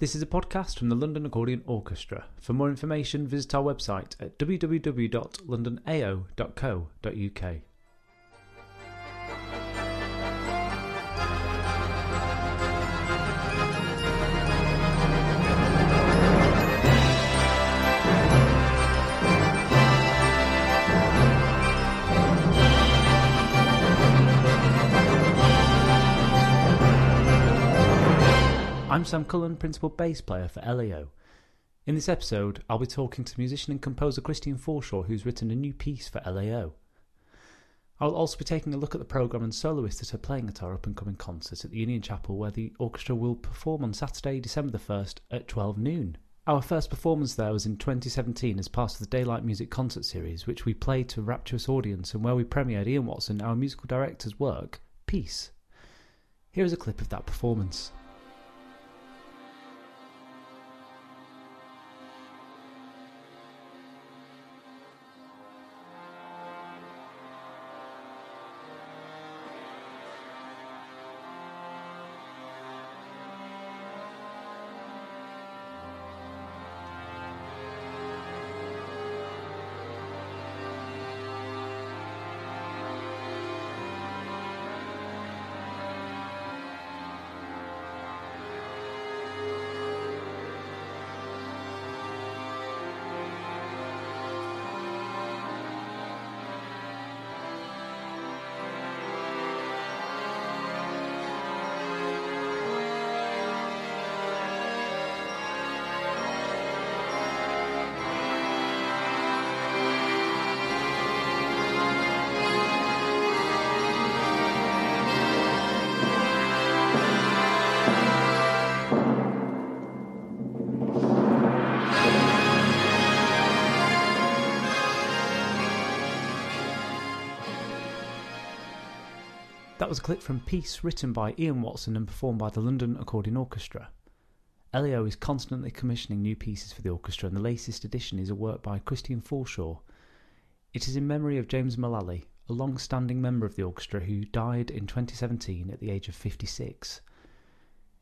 This is a podcast from the London Accordion Orchestra. For more information, visit our website at www.londonao.co.uk. I'm Sam Cullen, Principal Bass Player for LAO. In this episode, I'll be talking to musician and composer Christian Forshaw, who's written a new piece for LAO. I'll also be taking a look at the programme and soloists that are playing at our up and coming concert at the Union Chapel, where the orchestra will perform on Saturday, December the 1st at 12 noon. Our first performance there was in 2017 as part of the Daylight Music concert series, which we played to a rapturous audience and where we premiered Ian Watson, our musical director's work, Peace. Here is a clip of that performance. That was a clip from Peace written by Ian Watson and performed by the London Accordion Orchestra. LAO is constantly commissioning new pieces for the orchestra, and the latest edition is a work by Christian Forshaw. It is in memory of James Mullally, a long standing member of the orchestra who died in 2017 at the age of 56.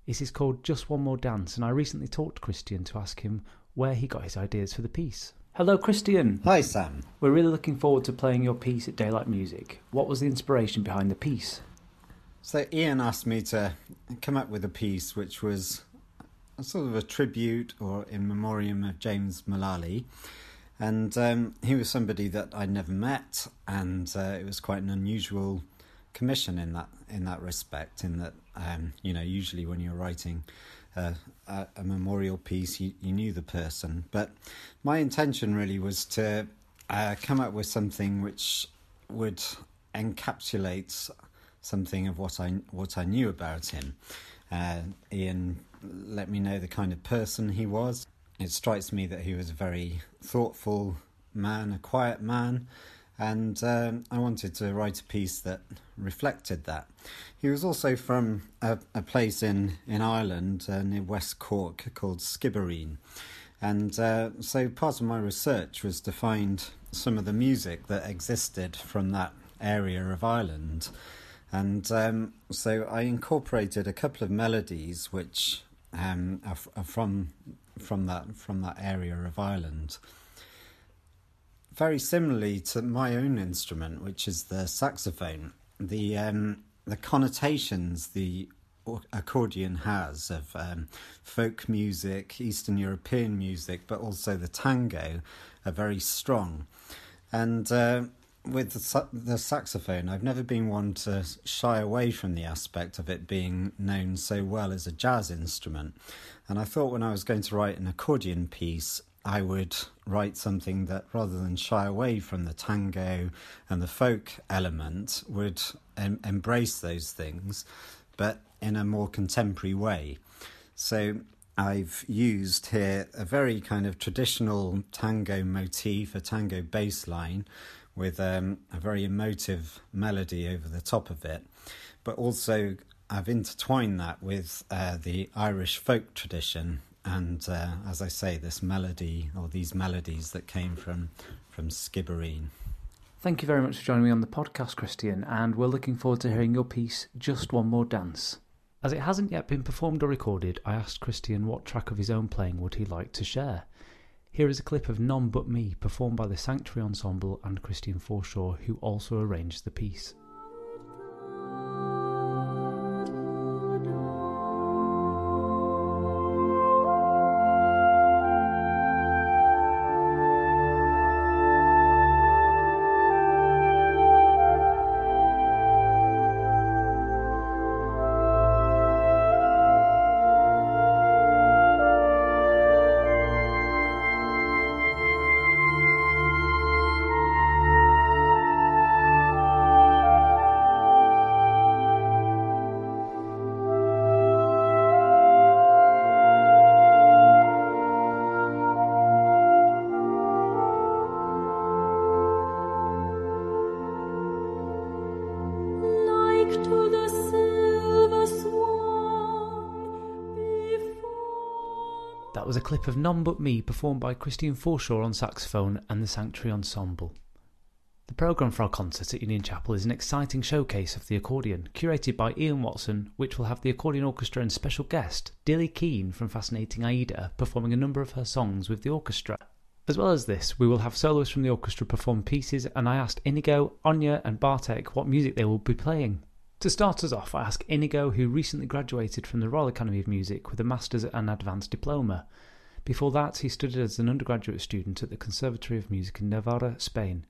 It is called Just One More Dance, and I recently talked to Christian to ask him where he got his ideas for the piece. Hello, Christian. Hi, Sam. We're really looking forward to playing your piece at Daylight Music. What was the inspiration behind the piece? So, Ian asked me to come up with a piece which was a sort of a tribute or in memoriam of James Mullally. And um, he was somebody that I'd never met, and uh, it was quite an unusual commission in that in that respect. In that, um, you know, usually when you're writing a, a, memorial piece, you, you knew the person. But my intention really was to uh, come up with something which would encapsulate something of what I what I knew about him. Uh, Ian let me know the kind of person he was. It strikes me that he was a very thoughtful man, a quiet man, and um, I wanted to write a piece that reflected that. He was also from a, a place in in Ireland uh, near West Cork called Skibbereen, and uh, so part of my research was to find some of the music that existed from that area of Ireland. And um, so I incorporated a couple of melodies which um, are, are, from from that from that area of Ireland. Very similarly to my own instrument, which is the saxophone, the um, the connotations the accordion has of um, folk music, Eastern European music, but also the tango are very strong. And uh, with the, the, saxophone, I've never been one to shy away from the aspect of it being known so well as a jazz instrument. And I thought when I was going to write an accordion piece, I would write something that rather than shy away from the tango and the folk element, would em- embrace those things, but in a more contemporary way. So I've used here a very kind of traditional tango motif, a tango bass line with um, a very emotive melody over the top of it, but also I've intertwined that with uh, the Irish folk tradition, and uh, as I say, this melody or these melodies that came from from Skibbereen. Thank you very much for joining me on the podcast, Christian, and we're looking forward to hearing your piece, Just One More Dance. As it hasn't yet been performed or recorded, I asked Christian what track of his own playing would he like to share. Here is a clip of None But Me performed by the Sanctuary Ensemble and Christian Forshaw, who also arranged the piece. Clip of None But Me performed by Christian Forshaw on saxophone and the Sanctuary Ensemble. The programme for our concert at Union Chapel is an exciting showcase of the accordion, curated by Ian Watson, which will have the accordion orchestra and special guest, Dillie Keane from Fascinating Aida, performing a number of her songs with the orchestra. As well as this, we will have soloists from the orchestra perform pieces, and I asked Inigo, Anya, and Bartek what music they will be playing. To start us off, I asked Inigo, who recently graduated from the Royal Academy of Music with a Master's and Advanced Diploma. Before that, he studied as an undergraduate student at the Conservatory of Music in Navarra, Spain.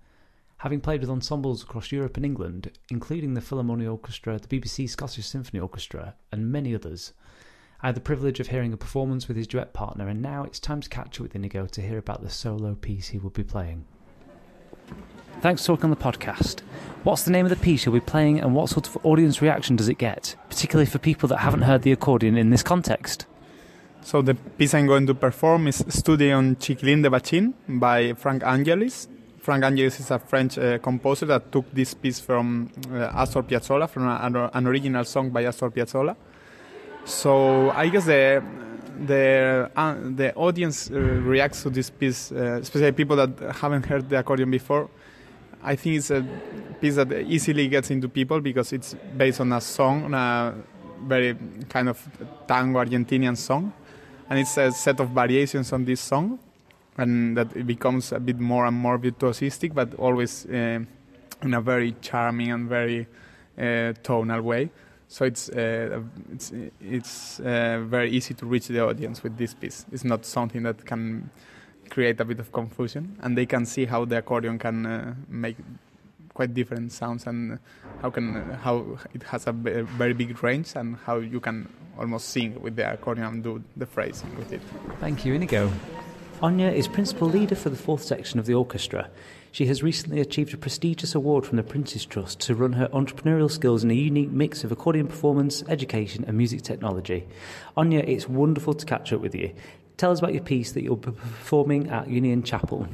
Having played with ensembles across Europe and England, including the Philharmonia Orchestra, the BBC Scottish Symphony Orchestra, and many others, I had the privilege of hearing a performance with his duet partner, and now it's time to catch up with Inigo to hear about the solo piece he will be playing. Thanks for talking on the podcast. What's the name of the piece you'll be playing, and what sort of audience reaction does it get, particularly for people that haven't heard the accordion in this context? So the piece I'm going to perform is Study on Chiquilin de Bachin by Frank Angelis. Frank Angelis is a French uh, composer that took this piece from uh, Astor Piazzolla, from a, an original song by Astor Piazzolla. So I guess the the uh, the audience uh, reacts to this piece, uh, especially people that haven't heard the accordion before. I think it's a piece that easily gets into people because it's based on a song, on a very kind of tango Argentinian song, and it's a set of variations on this song, and that it becomes a bit more and more virtuosistic, but always uh, in a very charming and very uh, tonal way. So it's uh, it's it's very easy to reach the audience with this piece. It's not something that can create a bit of confusion, and they can see how the accordion can make quite different sounds and how can how it has a very big range and how you can almost sing with the accordion and do the phrasing with it. Thank you, Inigo. Anya is principal leader for the fourth section of the orchestra. She has recently achieved a prestigious award from the Prince's Trust to run her entrepreneurial skills in a unique mix of accordion performance, education, and music technology. Anya, it's wonderful to catch up with you. Tell us about your piece that you'll be performing at Union Chapel.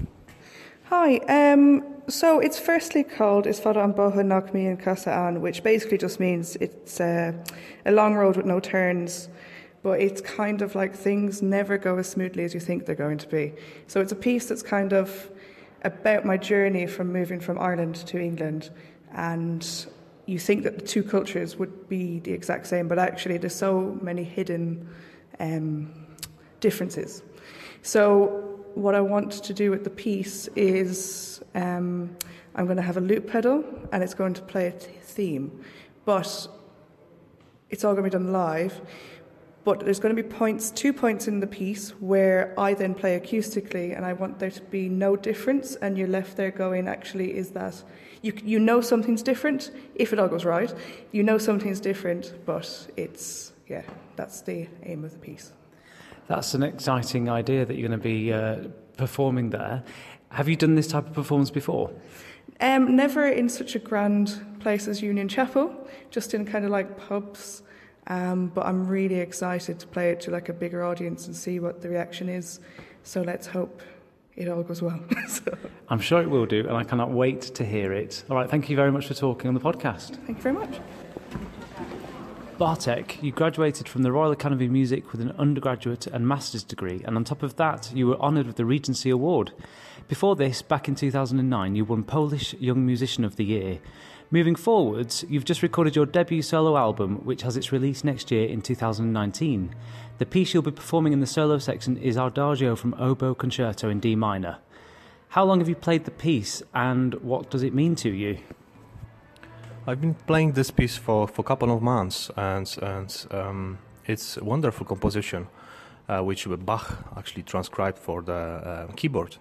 Hi. Um, so it's firstly called Is Fada an Bóthar Nach Mbíonn Casadh Ann, which basically just means it's uh, a long road with no turns, but it's kind of like things never go as smoothly as you think they're going to be. So it's a piece that's kind of about my journey from moving from Ireland to England, and you think that the two cultures would be the exact same, but actually there's so many hidden um, differences. So what I want to do with the piece is um, I'm going to have a loop pedal and it's going to play a theme, but it's all going to be done live. But there's going to be points, two points in the piece where I then play acoustically, and I want there to be no difference. And you're left there going, actually, is that you you know something's different if it all goes right. You know something's different, but it's yeah, that's the aim of the piece. That's an exciting idea that you're going to be uh, performing there. Have you done this type of performance before? Um, never in such a grand place as Union Chapel, just in kind of like pubs. Um, but I'm really excited to play it to like a bigger audience and see what the reaction is. So let's hope it all goes well. so, I'm sure it will do, and I cannot wait to hear it. All right, thank you very much for talking on the podcast. thank you very much. Bartek, you graduated from the Royal Academy of Music with an undergraduate and master's degree, and on top of that, you were honoured with the Regency Award. Before this, back in 2009, you won Polish Young Musician of the Year. Moving forwards, you've just recorded your debut solo album, which has its release next year in 2019. The piece you'll be performing in the solo section is Adagio from Oboe Concerto in D minor. How long have you played the piece, and what does it mean to you? I've been playing this piece for, for a couple of months, and and um, it's a wonderful composition, uh, which Bach actually transcribed for the uh, keyboard,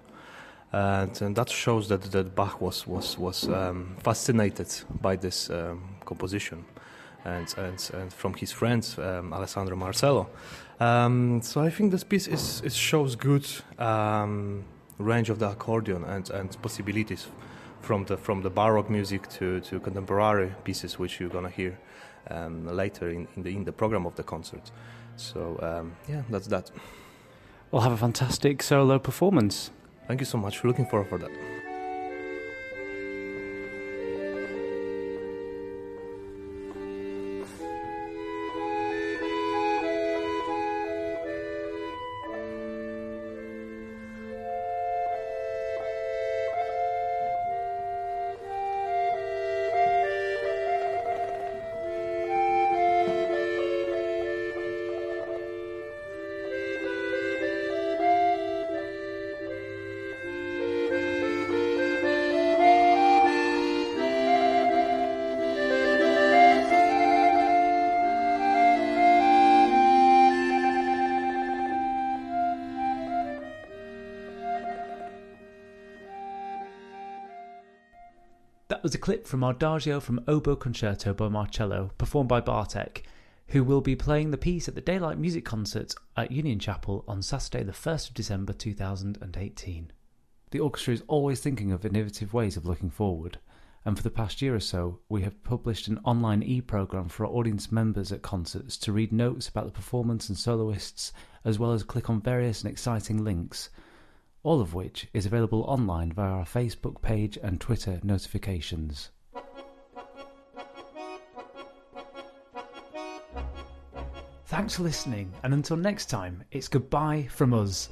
and, and that shows that, that Bach was was was um, fascinated by this um, composition, and and and from his friend um, Alessandro Marcello. Um, so I think this piece is it shows good range of the accordion and and possibilities from the from the baroque music to, to contemporary pieces, which you're gonna hear um, later in, in the in the program of the concert. So um, yeah, that's that. We'll have a fantastic solo performance. Thank you so much. For looking forward for that. That was a clip from Adagio from Oboe Concerto by Marcello, performed by Bartek, who will be playing the piece at the Daylight Music Concert at Union Chapel on Saturday, the 1st of December 2018. The orchestra is always thinking of innovative ways of looking forward, and for the past year or so, we have published an online e program for our audience members at concerts to read notes about the performance and soloists, as well as click on various and exciting links all of which is available online via our Facebook page and Twitter notifications. Thanks for listening, and until next time, it's goodbye from us.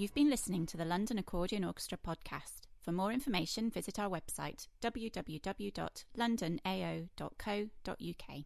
You've been listening to the London Accordion Orchestra podcast. For more information, visit our website www.londonao.co.uk.